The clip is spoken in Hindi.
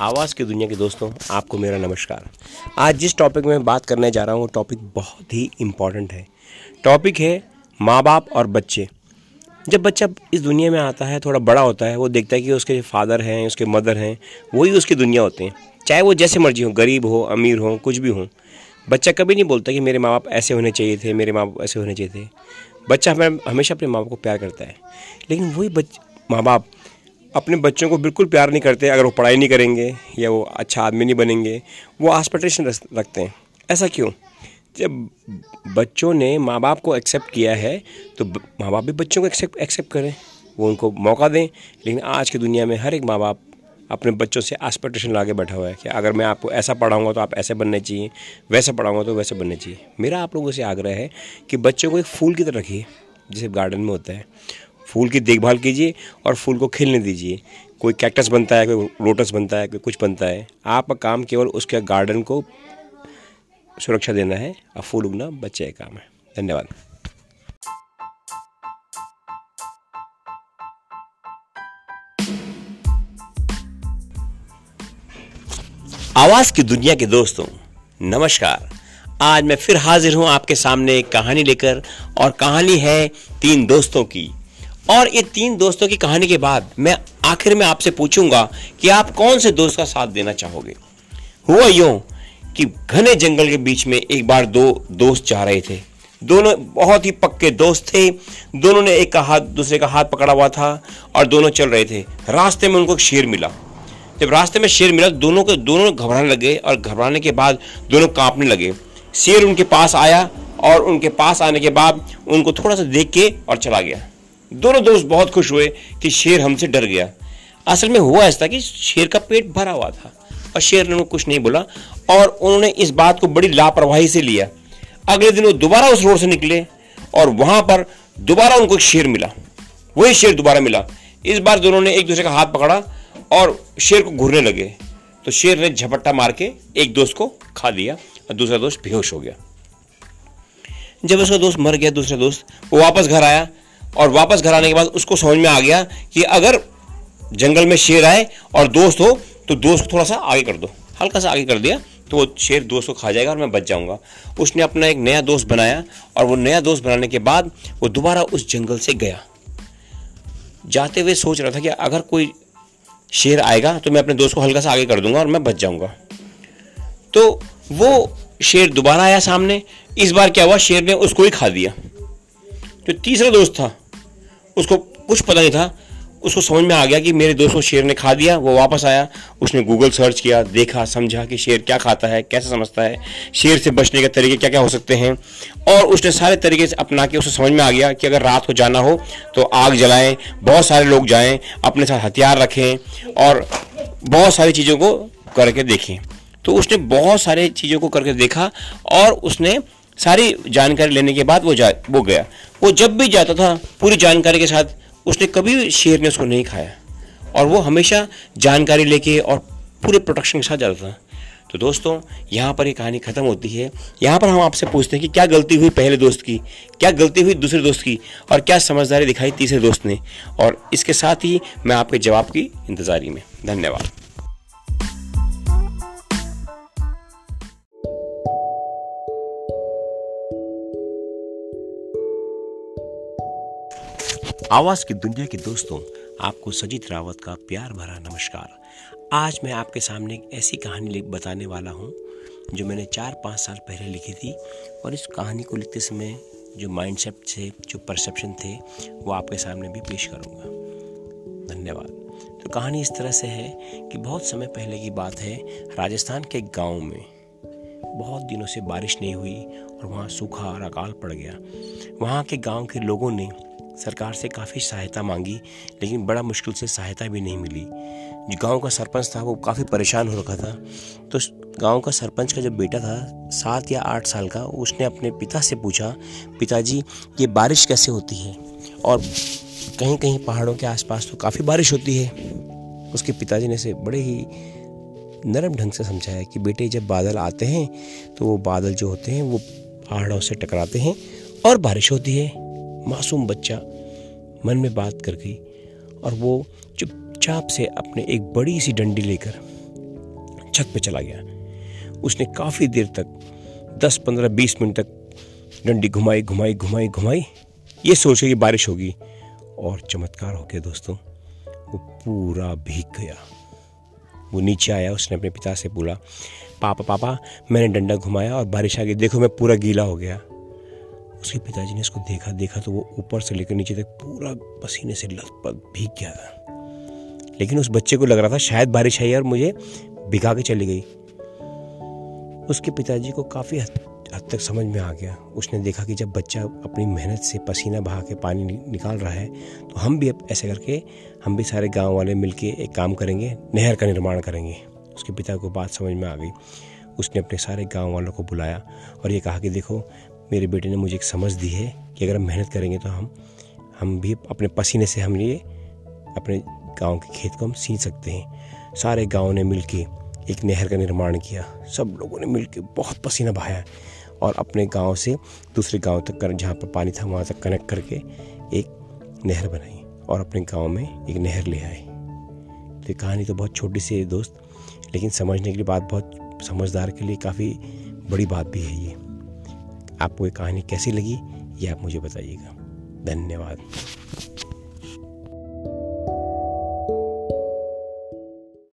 आवाज़ की दुनिया के दोस्तों, आपको मेरा नमस्कार। आज जिस टॉपिक में बात करने जा रहा हूँ, वो टॉपिक बहुत ही इंपॉर्टेंट है। टॉपिक है माँ बाप और बच्चे। जब बच्चा इस दुनिया में आता है, थोड़ा बड़ा होता है, वो देखता है कि उसके फादर हैं, उसके मदर हैं, वही उसकी दुनिया होते हैं। चाहे वो जैसे मर्ज़ी हो, गरीब हो, अमीर हो, कुछ भी हो, बच्चा कभी नहीं बोलता कि मेरे माँ बाप ऐसे होने चाहिए थे, मेरे माँ बाप ऐसे होने चाहिए थे। बच्चा हमें, हमेशा अपने माँ बाप को प्यार करता है। लेकिन वही बच माँ बाप अपने बच्चों को बिल्कुल प्यार नहीं करते, अगर वो पढ़ाई नहीं करेंगे या वो अच्छा आदमी नहीं बनेंगे, वो आस्पिटेशन रखते हैं। ऐसा क्यों? जब बच्चों ने माँ बाप को एक्सेप्ट किया है तो माँ बाप भी बच्चों को एक्सेप्ट एक्सेप्ट करें। वो उनको मौका दें, लेकिन आज की दुनिया में हर एक माँ बाप अपने बच्चों से आस्पिटेशन ला के बैठा हुआ है कि अगर मैं आपको ऐसा पढ़ाऊँगा तो आप ऐसे बनने चाहिए, वैसे पढ़ाऊँगा तो वैसे बनने चाहिए। मेरा आप लोगों से आग्रह है कि बच्चों को एक फूल की तरह रखिए, जैसे गार्डन में होता है। फूल की देखभाल कीजिए और फूल को खिलने दीजिए। कोई कैक्टस बनता है, कोई लोटस बनता है, कोई कुछ बनता है आपका काम केवल उसके गार्डन को सुरक्षा देना है, और फूल उगना बच्चे का काम है। धन्यवाद। आवाज़ की दुनिया के दोस्तों, नमस्कार। आज मैं फिर हाजिर हूँ आपके सामने एक कहानी लेकर, और कहानी है तीन दोस्तों की। और ये तीन दोस्तों की कहानी के बाद मैं आखिर में आपसे पूछूँगा कि आप कौन से दोस्त का साथ देना चाहोगे? हुआ यूँ कि घने जंगल के बीच में एक बार दो दोस्त जा रहे थे। दोनों बहुत ही पक्के दोस्त थे। दोनों ने एक का हाथ दूसरे का हाथ पकड़ा हुआ था और दोनों चल रहे थे। रास्ते में उनको एक शेर मिला। जब रास्ते में शेर मिला, दोनों के, दोनों घबराने लगे और घबराने के बाद दोनों कांपने लगे। शेर उनके पास आया और उनके पास आने के बाद उनको थोड़ा सा देख के और चला गया। दोनों दोस्त बहुत खुश हुए कि शेर हमसे डर गया। असल में हुआ ऐसा कि शेर का पेट भरा हुआ था और शेर ने कुछ नहीं बोला और उन्होंने इस बात को बड़ी लापरवाही से लिया। अगले दिन वो दोबारा उस रोड से निकले और वहाँ पर दोबारा उनको एक शेर मिला। वही शेर दोबारा मिला। इस बार दोनों ने एक दूसरे का हाथ पकड़ा और शेर को घूरने लगे। तो शेर ने झपट्टा मार के एक दोस्त को खा दिया और दूसरा दोस्त बेहोश हो गया। जब उसका दोस्त मर गया, दूसरा दोस्त वो वापस घर आया और वापस घर आने के बाद उसको समझ में आ गया कि अगर जंगल में शेर आए और दोस्त हो तो दोस्त को थोड़ा सा आगे कर दो। हल्का सा आगे कर दिया तो वो शेर दोस्त को खा जाएगा और मैं बच जाऊँगा। उसने अपना एक नया दोस्त बनाया और वो नया दोस्त बनाने के बाद वो दोबारा उस जंगल से गया। जाते हुए सोच रहा था कि अगर कोई शेर आएगा तो मैं अपने दोस्त को हल्का सा आगे कर दूँगा और मैं बच जाऊँगा। तो वो शेर दोबारा आया सामने। इस बार क्या हुआ? शेर ने उसको ही खा दिया। जो तीसरा दोस्त था, उसको कुछ पता नहीं था। उसको समझ में आ गया कि मेरे दोस्त को शेर ने खा दिया, वो वापस आया। उसने गूगल सर्च किया, देखा, समझा कि शेर क्या खाता है, कैसे समझता है, शेर से बचने के तरीके क्या क्या हो सकते हैं। और उसने सारे तरीके से अपना के उसे समझ में आ गया कि अगर रात को जाना हो तो आग जलाएँ, बहुत सारे लोग जाएँ, अपने साथ हथियार रखें और बहुत सारी चीज़ों को करके देखें। तो उसने बहुत सारे चीज़ों को करके देखा और उसने सारी जानकारी लेने के बाद वो जा, वो गया। वो जब भी जाता था, पूरी जानकारी के साथ, उसने कभी शेर ने उसको नहीं खाया। और वो हमेशा जानकारी लेके और पूरे प्रोटेक्शन के साथ जाता था। तो दोस्तों, यहाँ पर ये कहानी ख़त्म होती है। यहाँ पर हम आपसे पूछते हैं कि क्या गलती हुई पहले दोस्त की, क्या गलती हुई दूसरे दोस्त की, और क्या समझदारी दिखाई तीसरे दोस्त ने? और इसके साथ ही मैं आपके जवाब की इंतज़ारी में। धन्यवाद। आवाज़ की दुनिया के दोस्तों, आपको सजीत रावत का प्यार भरा नमस्कार। आज मैं आपके सामने एक ऐसी कहानी बताने वाला हूँ, जो मैंने चार पाँच साल पहले लिखी थी, और इस कहानी को लिखते समय जो माइंडसेट थे जो परसेप्शन थे, वो आपके सामने भी पेश करूँगा। धन्यवाद। तो कहानी इस तरह से है कि बहुत समय पहले की बात है, राजस्थान के गाँव में। बहुत दिनों से बारिश नहीं हुई, और वहाँ सूखा और अकाल पड़ गया। वहाँ के गाँव के लोगों ने सरकार से काफ़ी सहायता मांगी, लेकिन बड़ा मुश्किल से सहायता भी नहीं मिली। जो गाँव का सरपंच था, वो काफ़ी परेशान हो रखा था। तो गाँव का सरपंच का जब बेटा था, सात या आठ साल का, उसने अपने पिता से पूछा, पिताजी, ये बारिश कैसे होती है? और कहीं कहीं पहाड़ों के आसपास तो काफ़ी बारिश होती है। उसके पिताजी ने इसे बड़े ही नरम ढंग से समझाया कि, बेटे, जब बादल आते हैं तो वो बादल जो होते हैं, वो पहाड़ों से टकराते हैं और बारिश होती है। मासूम बच्चा मन में बात कर गई और वो चुपचाप से अपने एक बड़ी सी डंडी लेकर छत पे चला गया। उसने काफ़ी देर तक 10 15 20 मिनट तक डंडी घुमाई घुमाई घुमाई घुमाई। ये सोचे कि बारिश होगी और चमत्कार हो गया दोस्तों, वो पूरा भीग गया। वो नीचे आया, उसने अपने पिता से बोला, पापा पापा, मैंने डंडा घुमाया और बारिश आ गई, देखो मैं पूरा गीला हो गया। उसके पिताजी ने उसको देखा देखा तो वो ऊपर से लेकर नीचे तक पूरा पसीने से लथपथ भीग गया था। लेकिन उस बच्चे को लग रहा था शायद बारिश आई और मुझे भिगा के चली गई। उसके पिताजी को काफ़ी हद तक समझ में आ गया। उसने देखा कि जब बच्चा अपनी मेहनत से पसीना बहा के पानी निकाल रहा है तो हम भी अब ऐसे करके, हम भी सारे गाँव वाले मिलके एक काम करेंगे, नहर का निर्माण करेंगे। उसके पिता को बात समझ में आ गई। उसने अपने सारे गाँव वालों को बुलाया और ये कहा कि देखो मेरे बेटे ने मुझे एक समझ दी है कि अगर हम मेहनत करेंगे तो हम हम भी अपने पसीने से हम ये अपने गाँव के खेत को हम सींच सकते हैं। सारे गाँव ने मिलके एक नहर का निर्माण किया। सब लोगों ने मिलकर बहुत पसीना बहाया और अपने गाँव से दूसरे गाँव तक कर, जहाँ पर पानी था, वहाँ तक कनेक्ट करके एक नहर बनाई और अपने गाँव में एक नहर ले आए। तो कहानी तो बहुत छोटी सी है दोस्त, लेकिन समझने के लिए बात बहुत समझदार के लिए काफ़ी बड़ी बात भी है ये। आपको ये कहानी कैसी लगी ये आप मुझे बताइएगा। धन्यवाद।